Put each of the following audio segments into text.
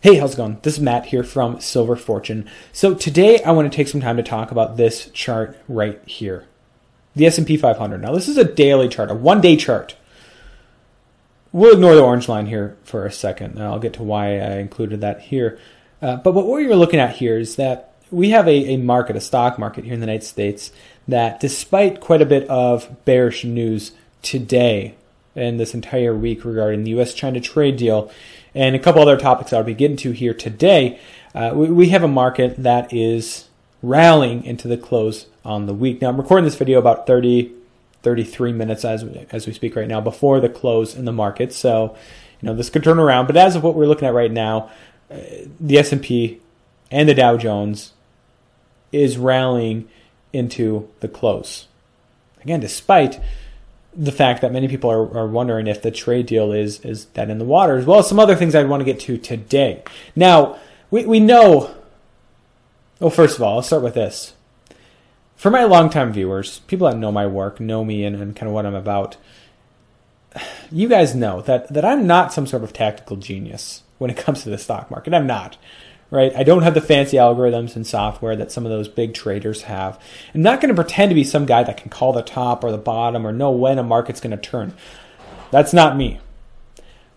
Hey, how's it going? This is Matt here from Silver Fortune. So today I want to take some time to talk about this chart right here. The S&P 500. Now this is a daily chart, a one-day chart. We'll ignore the orange line here for a second, and I'll get to why I included that here. Uh, but what we're looking at here is that we have a, a market, a stock market here in the United States, that despite quite a bit of bearish news today and this entire week regarding the U.S. China trade deal and a couple other topics I'll be getting to here today, uh, we, we have a market that is rallying into the close on the week. Now, I'm recording this video about 30, 33 minutes as, as we speak right now before the close in the market. So, you know, this could turn around. But as of what we're looking at right now, uh, the S&P and the Dow Jones is rallying into the close. Again, despite the fact that many people are, are wondering if the trade deal is is dead in the water, as well as some other things I'd want to get to today. Now, we, we know. Well, first of all, I'll start with this. For my longtime viewers, people that know my work, know me and, and kind of what I'm about, you guys know that, that I'm not some sort of tactical genius when it comes to the stock market. I'm not right? I don't have the fancy algorithms and software that some of those big traders have. I'm not going to pretend to be some guy that can call the top or the bottom or know when a market's going to turn. That's not me.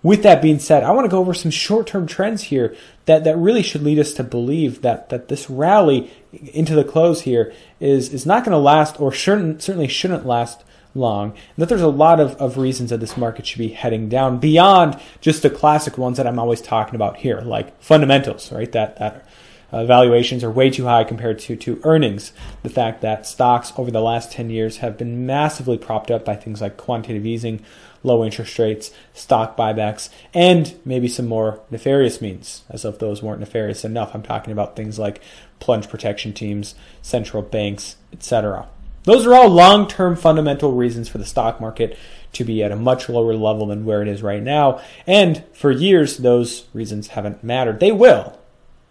With that being said, I want to go over some short-term trends here that, that really should lead us to believe that, that this rally into the close here is, is not going to last or shouldn't, certainly shouldn't last long. And that there's a lot of, of reasons that this market should be heading down beyond just the classic ones that I'm always talking about here, like fundamentals, right? That, that uh, valuations are way too high compared to, to earnings. The fact that stocks over the last 10 years have been massively propped up by things like quantitative easing, low interest rates, stock buybacks, and maybe some more nefarious means, as if those weren't nefarious enough. I'm talking about things like plunge protection teams, central banks, etc. Those are all long term fundamental reasons for the stock market to be at a much lower level than where it is right now. And for years, those reasons haven't mattered. They will,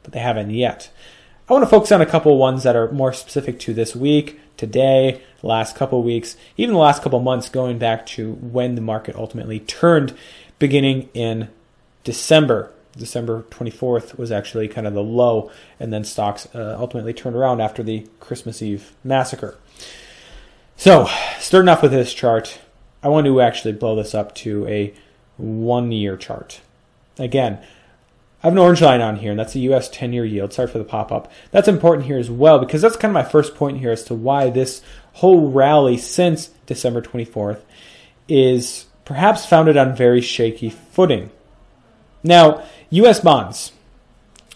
but they haven't yet. I want to focus on a couple ones that are more specific to this week, today, last couple weeks, even the last couple months, going back to when the market ultimately turned, beginning in December. December 24th was actually kind of the low, and then stocks uh, ultimately turned around after the Christmas Eve massacre. So, starting off with this chart, I want to actually blow this up to a one year chart. Again, I have an orange line on here, and that's the US 10 year yield. Sorry for the pop up. That's important here as well because that's kind of my first point here as to why this whole rally since December 24th is perhaps founded on very shaky footing. Now, US bonds,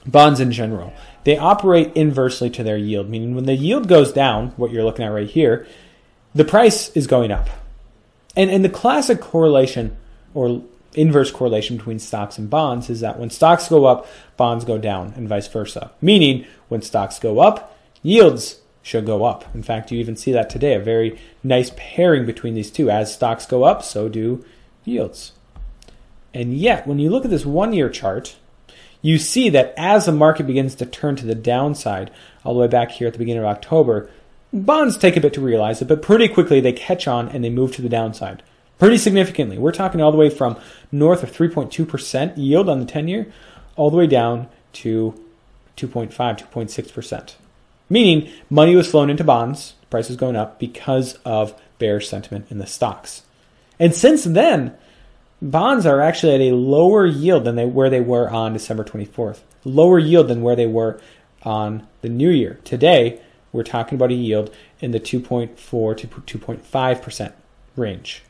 bonds in general, they operate inversely to their yield, meaning when the yield goes down, what you're looking at right here, the price is going up. And, and the classic correlation or inverse correlation between stocks and bonds is that when stocks go up, bonds go down, and vice versa. Meaning, when stocks go up, yields should go up. In fact, you even see that today, a very nice pairing between these two. As stocks go up, so do yields. And yet, when you look at this one year chart, you see that as the market begins to turn to the downside, all the way back here at the beginning of October, Bonds take a bit to realize it, but pretty quickly they catch on and they move to the downside. Pretty significantly. We're talking all the way from north of 3.2% yield on the 10 year, all the way down to 2.5, 2.6%. Meaning money was flown into bonds, prices going up because of bearish sentiment in the stocks. And since then, bonds are actually at a lower yield than they where they were on December 24th. Lower yield than where they were on the new year. Today, we're talking about a yield in the 2.4 to 2.5% range.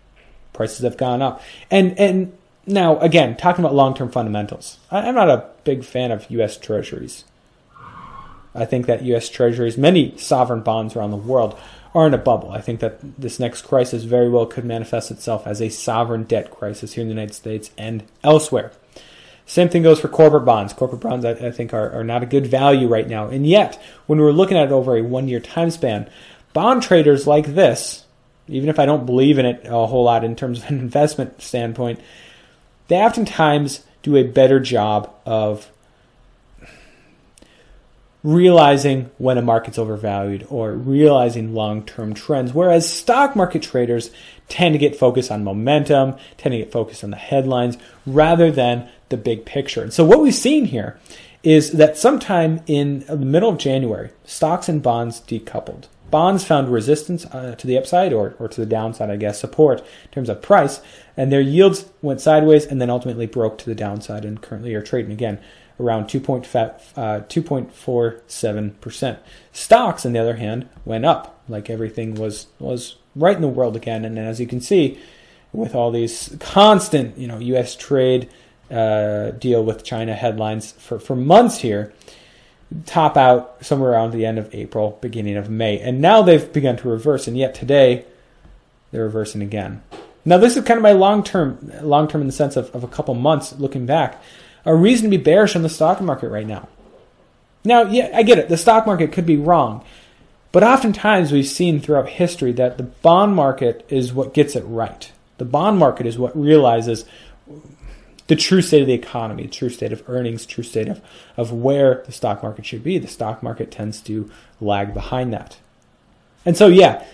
Prices have gone up. And and now again, talking about long-term fundamentals. I'm not a big fan of US treasuries. I think that US treasuries, many sovereign bonds around the world are in a bubble. I think that this next crisis very well could manifest itself as a sovereign debt crisis here in the United States and elsewhere. Same thing goes for corporate bonds. Corporate bonds, I, I think, are, are not a good value right now. And yet, when we're looking at it over a one year time span, bond traders like this, even if I don't believe in it a whole lot in terms of an investment standpoint, they oftentimes do a better job of realizing when a market's overvalued or realizing long-term trends whereas stock market traders tend to get focused on momentum tend to get focused on the headlines rather than the big picture and so what we've seen here is that sometime in the middle of january stocks and bonds decoupled bonds found resistance uh, to the upside or, or to the downside i guess support in terms of price and their yields went sideways and then ultimately broke to the downside and currently are trading again around 2.47%. Uh, Stocks, on the other hand, went up, like everything was was right in the world again. And as you can see, with all these constant, you know, U.S. trade uh, deal with China headlines for, for months here, top out somewhere around the end of April, beginning of May. And now they've begun to reverse, and yet today they're reversing again. Now this is kind of my long term, long term in the sense of, of a couple months looking back a reason to be bearish on the stock market right now. Now, yeah, I get it. The stock market could be wrong. But oftentimes we've seen throughout history that the bond market is what gets it right. The bond market is what realizes the true state of the economy, the true state of earnings, true state of, of where the stock market should be. The stock market tends to lag behind that. And so, yeah,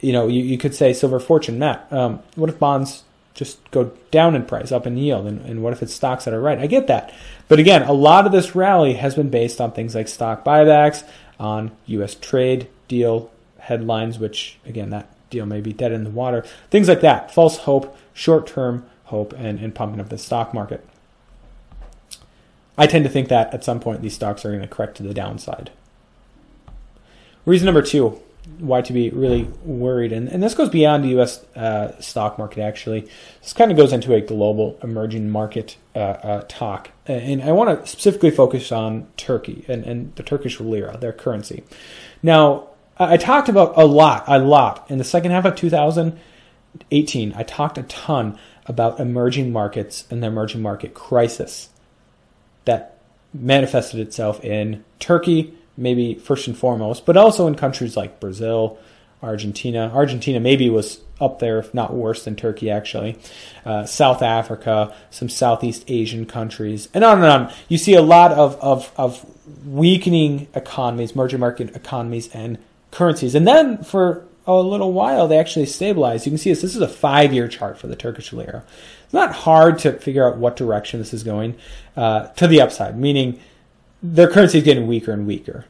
you know, you, you could say silver fortune, Matt. Um, what if bonds just go down in price, up in yield, and, and what if it's stocks that are right? I get that. But again, a lot of this rally has been based on things like stock buybacks, on U.S. trade deal headlines, which again, that deal may be dead in the water, things like that. False hope, short term hope, and, and pumping up the stock market. I tend to think that at some point these stocks are going to correct to the downside. Reason number two why to be really worried. And, and this goes beyond the U.S. Uh, stock market, actually. This kind of goes into a global emerging market uh, uh, talk. And I want to specifically focus on Turkey and, and the Turkish lira, their currency. Now, I talked about a lot, a lot. In the second half of 2018, I talked a ton about emerging markets and the emerging market crisis that manifested itself in Turkey, maybe first and foremost, but also in countries like Brazil, Argentina. Argentina maybe was up there, if not worse than Turkey, actually. Uh, South Africa, some Southeast Asian countries, and on and on. You see a lot of, of, of weakening economies, emerging market economies, and currencies. And then for a little while, they actually stabilized. You can see this. This is a five year chart for the Turkish lira. It's not hard to figure out what direction this is going uh, to the upside, meaning their currency is getting weaker and weaker.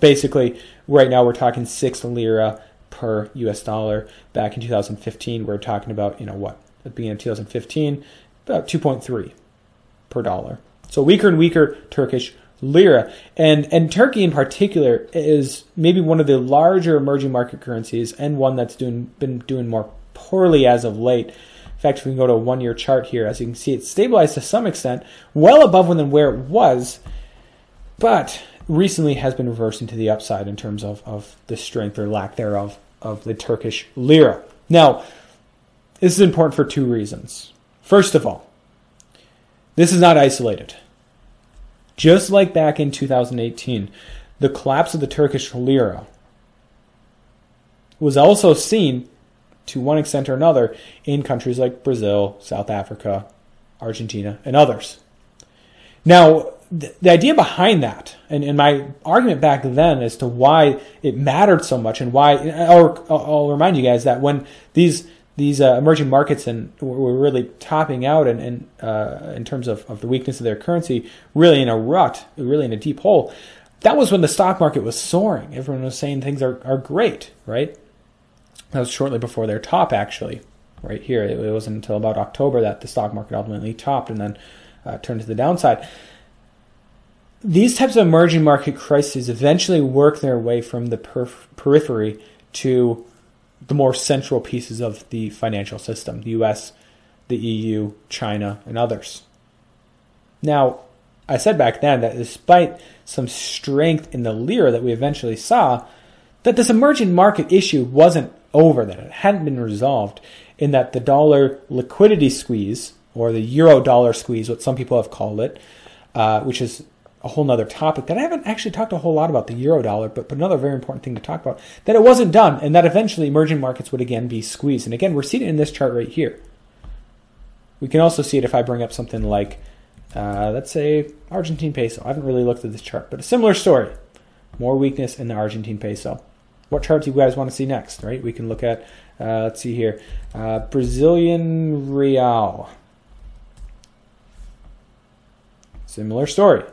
Basically, right now we're talking six lira per US dollar. Back in 2015, we are talking about, you know, what? At the beginning of 2015, about 2.3 per dollar. So weaker and weaker Turkish lira. And and Turkey in particular is maybe one of the larger emerging market currencies and one that's doing been doing more poorly as of late. In fact, if we can go to a one year chart here, as you can see, it's stabilized to some extent, well above than where it was, but recently has been reversing to the upside in terms of, of the strength or lack thereof of the Turkish lira. Now, this is important for two reasons. First of all, this is not isolated. Just like back in 2018, the collapse of the Turkish lira was also seen to one extent or another in countries like Brazil, South Africa, Argentina, and others. Now, the, idea behind that, and, and, my argument back then as to why it mattered so much, and why, I'll, I'll remind you guys that when these these uh, emerging markets and were really topping out and, uh, in terms of, of the weakness of their currency, really in a rut, really in a deep hole. That was when the stock market was soaring. Everyone was saying things are, are great, right? That was shortly before their top, actually, right here. It, it wasn't until about October that the stock market ultimately topped and then uh, turned to the downside. These types of emerging market crises eventually work their way from the periphery to the more central pieces of the financial system the US, the EU, China, and others. Now, I said back then that despite some strength in the lira that we eventually saw, that this emerging market issue wasn't over, that it hadn't been resolved, in that the dollar liquidity squeeze or the euro dollar squeeze, what some people have called it, uh, which is a whole nother topic that I haven't actually talked a whole lot about the euro dollar, but, but another very important thing to talk about that it wasn't done and that eventually emerging markets would again be squeezed. And again, we're seeing it in this chart right here. We can also see it if I bring up something like, uh, let's say, Argentine peso. I haven't really looked at this chart, but a similar story. More weakness in the Argentine peso. What charts do you guys want to see next, right? We can look at, uh, let's see here, uh, Brazilian real. Similar story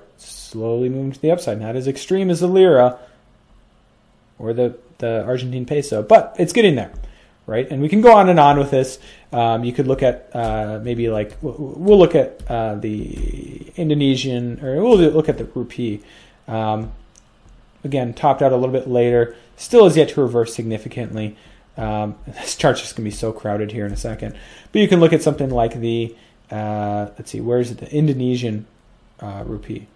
slowly moving to the upside. Not as extreme as the lira or the, the Argentine peso, but it's getting there, right? And we can go on and on with this. Um, you could look at uh, maybe like we'll look at uh, the Indonesian, or we'll look at the rupee. Um, again, topped out a little bit later. Still has yet to reverse significantly. Um, this chart's just going to be so crowded here in a second. But you can look at something like the, uh, let's see, where is it? The Indonesian uh, rupee.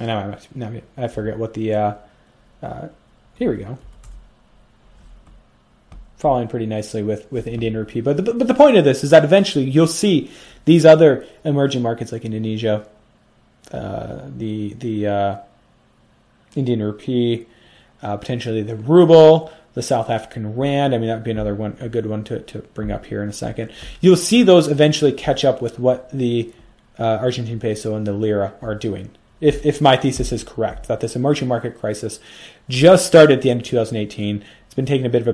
I know I, I forget what the. Uh, uh, here we go. Following pretty nicely with with Indian rupee, but the, but the point of this is that eventually you'll see these other emerging markets like Indonesia, uh, the the uh, Indian rupee, uh, potentially the ruble, the South African rand. I mean, that would be another one, a good one to, to bring up here in a second. You'll see those eventually catch up with what the uh, Argentine peso and the lira are doing if, if my thesis is correct, that this emerging market crisis just started at the end of 2018. It's been taking a bit of a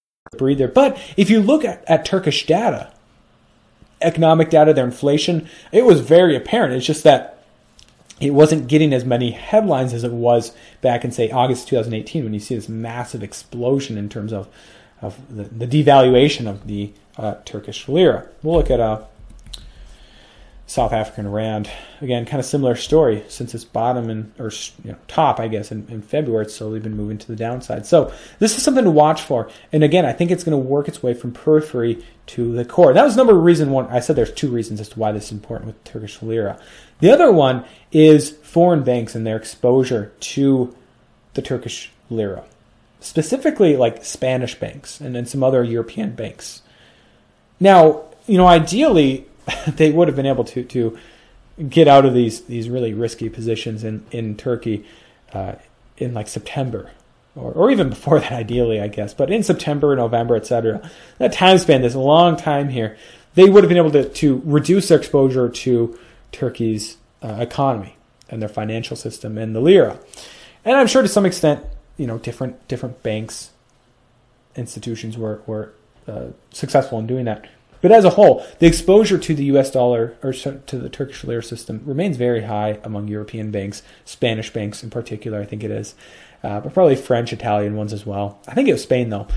breather. But if you look at, at Turkish data, economic data, their inflation, it was very apparent. It's just that it wasn't getting as many headlines as it was back in, say, August 2018 when you see this massive explosion in terms of, of the, the devaluation of the uh, Turkish lira. We'll look at uh, South African rand. Again, kind of similar story since its bottom and or you know, top, I guess, in, in, February. It's slowly been moving to the downside. So this is something to watch for. And again, I think it's going to work its way from periphery to the core. That was number reason one. I said there's two reasons as to why this is important with Turkish lira. The other one is foreign banks and their exposure to the Turkish lira, specifically like Spanish banks and then some other European banks. Now, you know, ideally they would have been able to to get out of these these really risky positions in in Turkey uh, in like September or, or even before that ideally I guess. But in September November etc that time span this long time here they would have been able to to reduce their exposure to Turkey's uh, economy and their financial system and the lira. And I'm sure to some extent you know different different banks institutions were were uh, successful in doing that but as a whole, the exposure to the US dollar or to the Turkish lira system remains very high among European banks, Spanish banks in particular, I think it is, uh, but probably French, Italian ones as well. I think it was Spain though.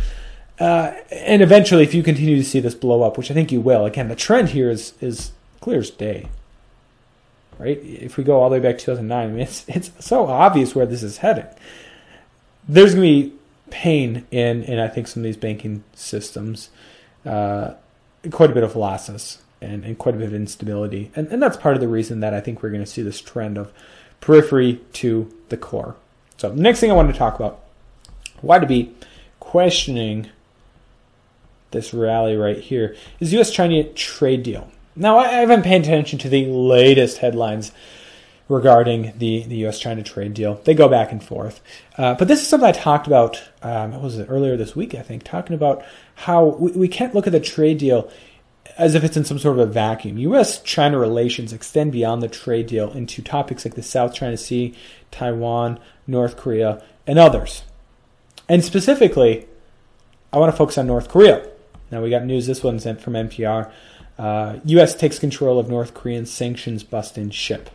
Uh, and eventually, if you continue to see this blow up, which I think you will, again, the trend here is is clear as day. Right? If we go all the way back to 2009, I mean, it's it's so obvious where this is heading. There's going to be pain in in I think some of these banking systems. Uh, quite a bit of losses and, and quite a bit of instability. And, and that's part of the reason that I think we're going to see this trend of periphery to the core. So, the next thing I want to talk about why to be questioning this rally right here is US China trade deal. Now, I haven't paid attention to the latest headlines regarding the, the US China trade deal. They go back and forth. Uh, but this is something I talked about, um, what was it, earlier this week, I think, talking about how we, we can't look at the trade deal as if it's in some sort of a vacuum. US China relations extend beyond the trade deal into topics like the South China Sea, Taiwan, North Korea, and others. And specifically, I want to focus on North Korea. Now, we got news, this one's from NPR. Uh, U.S. takes control of North Korean sanctions busting ship.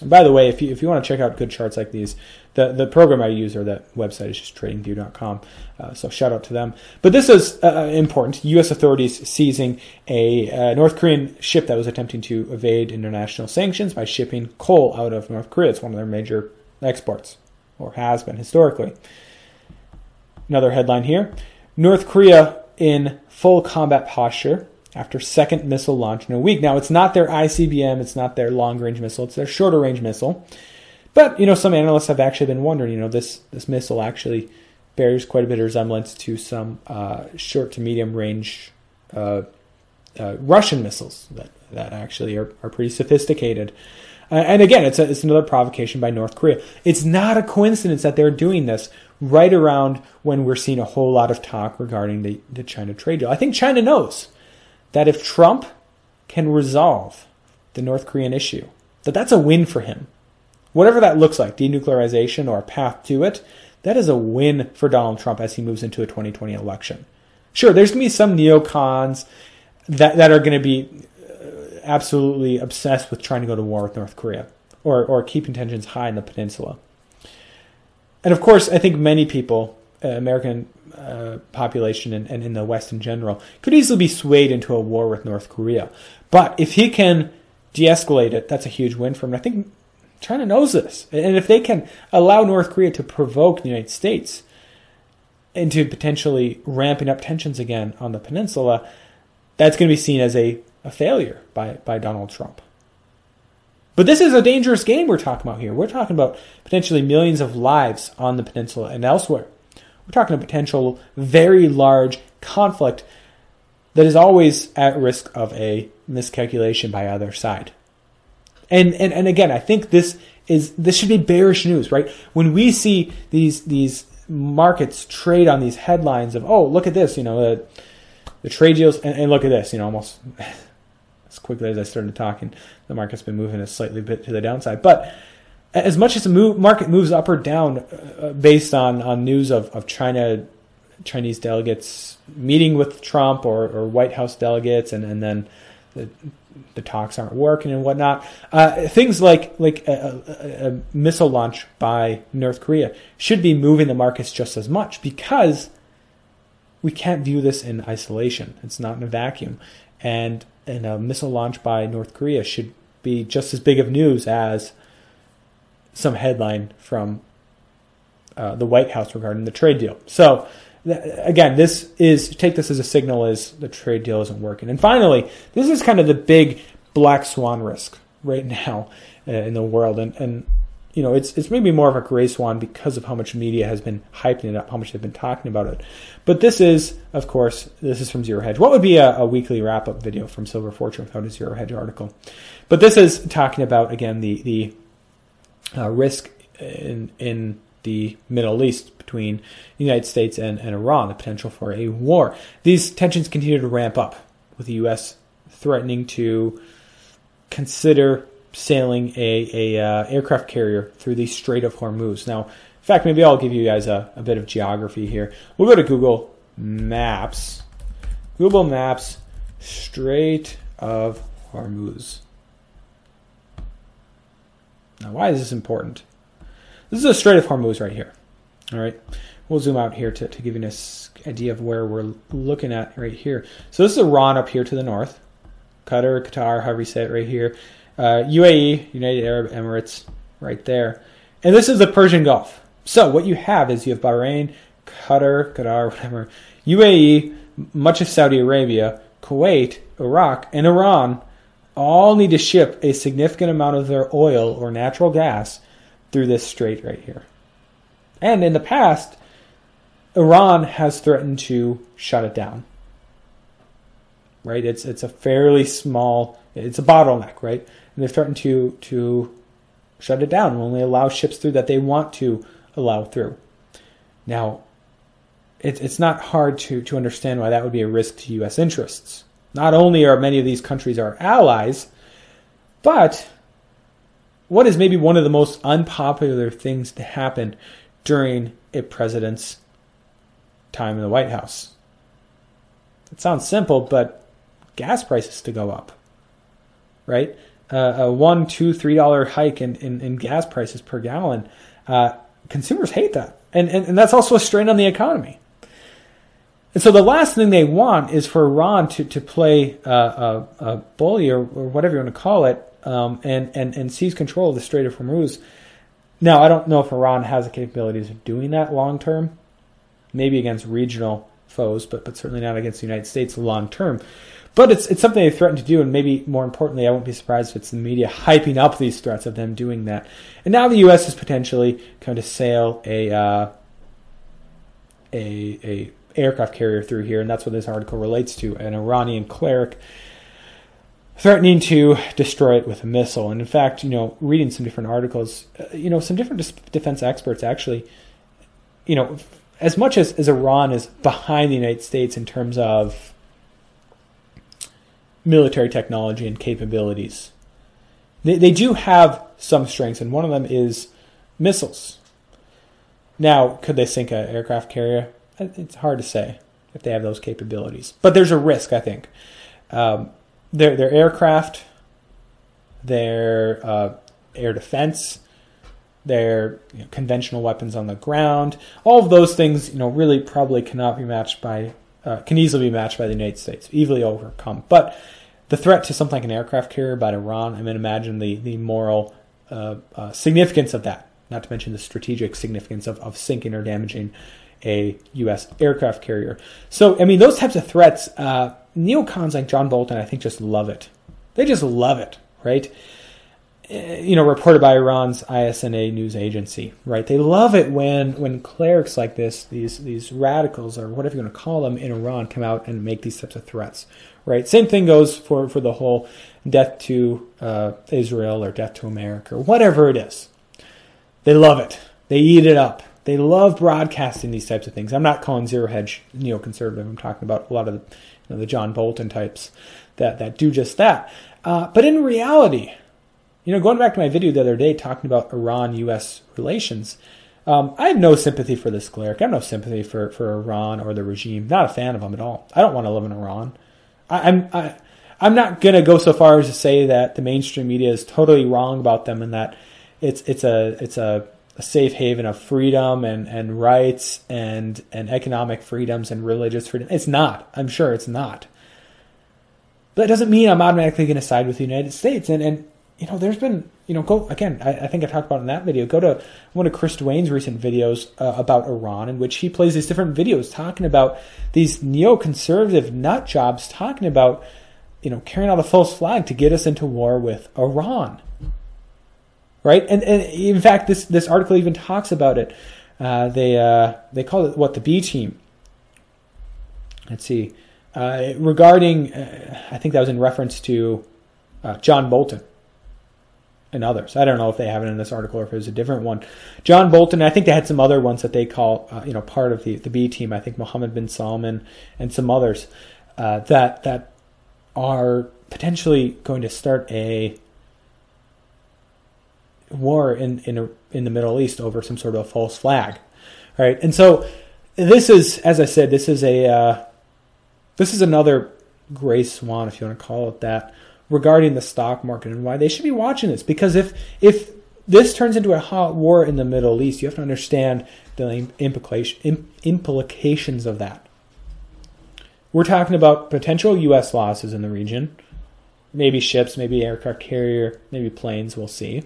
And by the way, if you if you want to check out good charts like these, the the program I use or that website is just tradingview.com. Uh, so shout out to them. But this is uh, uh important. U.S. authorities seizing a uh, North Korean ship that was attempting to evade international sanctions by shipping coal out of North Korea. It's one of their major exports, or has been historically. Another headline here: North Korea in full combat posture after second missile launch in a week. Now, it's not their ICBM, it's not their long range missile, it's their shorter range missile. But, you know, some analysts have actually been wondering, you know, this, this missile actually bears quite a bit of resemblance to some uh, short to medium range uh, uh, Russian missiles that, that actually are, are pretty sophisticated. Uh, and again, it's, a, it's another provocation by North Korea. It's not a coincidence that they're doing this right around when we're seeing a whole lot of talk regarding the, the China trade deal. I think China knows that if Trump can resolve the North Korean issue, that that's a win for him. Whatever that looks like, denuclearization or a path to it, that is a win for Donald Trump as he moves into a 2020 election. Sure, there's going to be some neocons that, that are going to be uh, absolutely obsessed with trying to go to war with North Korea or, or keeping tensions high in the peninsula. And of course, I think many people, uh, American uh, population and, and in the West in general could easily be swayed into a war with North Korea. But if he can de-escalate it, that's a huge win for him. I think China knows this, and if they can allow North Korea to provoke the United States into potentially ramping up tensions again on the peninsula, that's going to be seen as a, a failure by, by Donald Trump. But this is a dangerous game we're talking about here. We're talking about potentially millions of lives on the peninsula and elsewhere. We're talking a potential very large conflict that is always at risk of a miscalculation by either side. And, and, and again, I think this is, this should be bearish news, right? When we see these, these markets trade on these headlines of, oh, look at this, you know, the, the trade deals, and, and look at this, you know, almost as quickly as I started talking, the market's been moving a slightly bit to the downside. But as much as the move, market moves up or down uh, based on, on news of, of China Chinese delegates meeting with Trump or, or White House delegates, and, and then the, the talks aren't working and whatnot. Uh, things like like a, a, a, missile launch by North Korea should be moving the markets just as much because we can't view this in isolation. It's not in a vacuum, and and a missile launch by North Korea should be just as big of news as some headline from uh, the White House regarding the trade deal. So again, this is take this as a signal as the trade deal isn't working. And finally, this is kind of the big black swan risk right now uh, in the world, and and you know it's it's maybe more of a gray swan because of how much media has been hyping it up, how much they've been talking about it. But this is, of course, this is from Zero Hedge. What would be a, a weekly wrap up video from Silver Fortune without a Zero Hedge article? But this is talking about again the the uh, risk in in the Middle East between the United States and, and Iran, the potential for a war. These tensions continue to ramp up, with the U.S. threatening to consider sailing a, a uh, aircraft carrier through the Strait of Hormuz. Now, in fact, maybe I'll give you guys a, a bit of geography here. We'll go to Google Maps. Google Maps, Strait of Hormuz. Now, why is this important? This is a Strait of Hormuz right here. All right, we'll zoom out here to, to give you an idea of where we're looking at right here. So this is Iran up here to the north, Qatar, Qatar, however you say it right here, uh, UAE, United Arab Emirates, right there, and this is the Persian Gulf. So what you have is you have Bahrain, Qatar, Qatar, whatever, UAE, much of Saudi Arabia, Kuwait, Iraq, and Iran all need to ship a significant amount of their oil or natural gas through this strait right here. And in the past, Iran has threatened to shut it down. Right? It's it's a fairly small it's a bottleneck, right? And they've threatened to to shut it down only allow ships through that they want to allow through. Now, it, it's not hard to, to understand why that would be a risk to U.S. interests. Not only are many of these countries our allies, but what is maybe one of the most unpopular things to happen during a president's time in the White House? It sounds simple, but gas prices to go up, right? uh, a one, two, three dollar hike in, in, in, gas prices per gallon, uh, consumers hate that, and, and and that's also a strain on the economy. And so the last thing they want is for Iran to to play uh, a, a bully or, or, whatever you want to call it, um, and and and seize control of the Strait of Hormuz. Now I don't know if Iran has the capabilities of doing that long term, maybe against regional foes, but but certainly not against the United States long term. But it's it's something they threaten to do, and maybe more importantly, I won't be surprised if it's the media hyping up these threats of them doing that. And now the U.S. is potentially going to sail a uh, a a aircraft carrier through here, and that's what this article relates to an Iranian cleric threatening to destroy it with a missile. And in fact, you know, reading some different articles, uh, you know, some different defense experts actually, you know, as much as, as Iran is behind the United States in terms of military technology and capabilities, they, they do have some strengths, and one of them is missiles. Now, could they sink an aircraft carrier? It's hard to say if they have those capabilities, but there's a risk. I think um, their their aircraft, their uh, air defense, their you know, conventional weapons on the ground, all of those things, you know, really probably cannot be matched by uh, can easily be matched by the United States, easily overcome. But the threat to something like an aircraft carrier by Iran, I mean, imagine the the moral uh, uh, significance of that. Not to mention the strategic significance of, of sinking or damaging a U.S. aircraft carrier. So, I mean, those types of threats, uh, neocons like John Bolton, I think, just love it. They just love it, right? you know, reported by Iran's ISNA news agency, right? They love it when when clerics like this, these these radicals or whatever you want to call them in Iran, come out and make these types of threats, right? Same thing goes for for the whole death to uh, Israel or death to America or whatever it is. They love it. They eat it up. They love broadcasting these types of things. I'm not calling zero hedge neoconservative. I'm talking about a lot of the, you know, the John Bolton types that that do just that. Uh, but in reality, you know, going back to my video the other day talking about Iran US relations, um, I have no sympathy for this cleric. I have no sympathy for, for Iran or the regime. Not a fan of them at all. I don't want to live in Iran. I, I'm I, I'm not gonna go so far as to say that the mainstream media is totally wrong about them and that it's it's a it's a, a safe haven of freedom and, and rights and and economic freedoms and religious freedom. It's not. I'm sure it's not. But that doesn't mean I'm automatically going to side with the United States. And and you know, there's been, you know, go again. I, I, think I talked about in that video. Go to one of Chris Duane's recent videos uh, about Iran, in which he plays these different videos talking about these neoconservative nut jobs, talking about, you know, carrying out a false flag to get us into war with Iran. Right, and and in fact, this this article even talks about it. Uh, they uh, they call it what the B team. Let's see, uh, regarding, uh, I think that was in reference to uh, John Bolton and others. I don't know if they have it in this article or if it was a different one. John Bolton, I think they had some other ones that they call, uh, you know, part of the, the B team. I think Mohammed bin Salman and some others that that are potentially going to start a war in in a, in the Middle East over some sort of a false flag, right? And so this is, as I said, this is a uh, this is another gray swan, if you want to call it that regarding the stock market and why they should be watching this. Because if if this turns into a hot war in the Middle East, you have to understand the implication, implications of that. We're talking about potential U.S. losses in the region, maybe ships, maybe aircraft carrier, maybe planes. We'll see.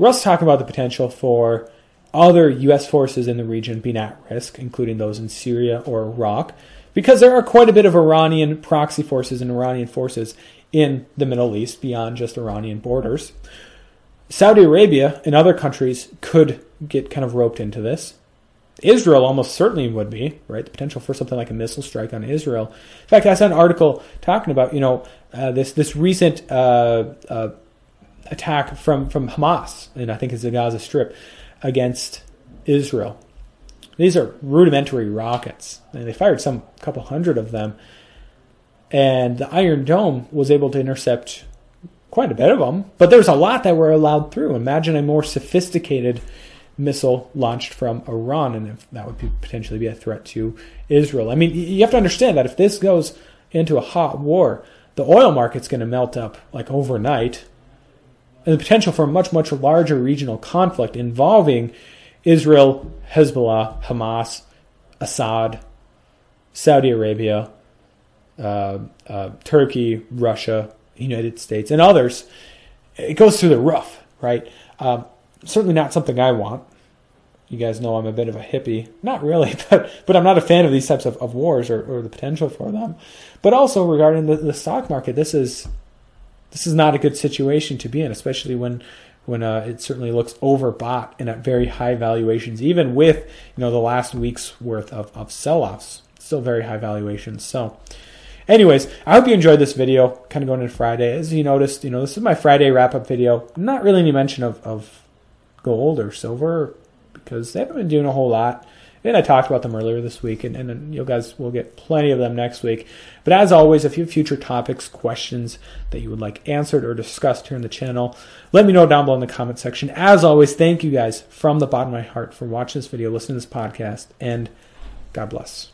We're also talking about the potential for other U.S. forces in the region being at risk, including those in Syria or Iraq, because there are quite a bit of Iranian proxy forces and Iranian forces in the Middle East beyond just Iranian borders. Saudi Arabia and other countries could get kind of roped into this. Israel almost certainly would be, right? The potential for something like a missile strike on Israel. In fact, I saw an article talking about, you know, uh, this this recent uh, uh, attack from from Hamas, and I think it's the Gaza Strip, against Israel. These are rudimentary rockets. And they fired some couple hundred of them and the Iron Dome was able to intercept quite a bit of them, but there's a lot that were allowed through. Imagine a more sophisticated missile launched from Iran, and that would be, potentially be a threat to Israel. I mean, you have to understand that if this goes into a hot war, the oil market's going to melt up like overnight, and the potential for a much, much larger regional conflict involving Israel, Hezbollah, Hamas, Assad, Saudi Arabia, uh, uh, Turkey, Russia, United States, and others, it goes through the roof, right? Um, certainly not something I want. You guys know I'm a bit of a hippie. Not really, but but I'm not a fan of these types of, of wars or, or the potential for them. But also regarding the, the stock market, this is this is not a good situation to be in, especially when when uh, it certainly looks overbought and at very high valuations, even with you know the last week's worth of, of sell-offs, still very high valuations. So, anyways, I hope you enjoyed this video. Kind of going into Friday, as you noticed, you know this is my Friday wrap-up video. Not really any mention of, of gold or silver because they haven't been doing a whole lot. And I talked about them earlier this week, and, and you guys will get plenty of them next week. But as always, if you have future topics, questions that you would like answered or discussed here in the channel, let me know down below in the comment section. As always, thank you guys from the bottom of my heart for watching this video, listening to this podcast, and God bless.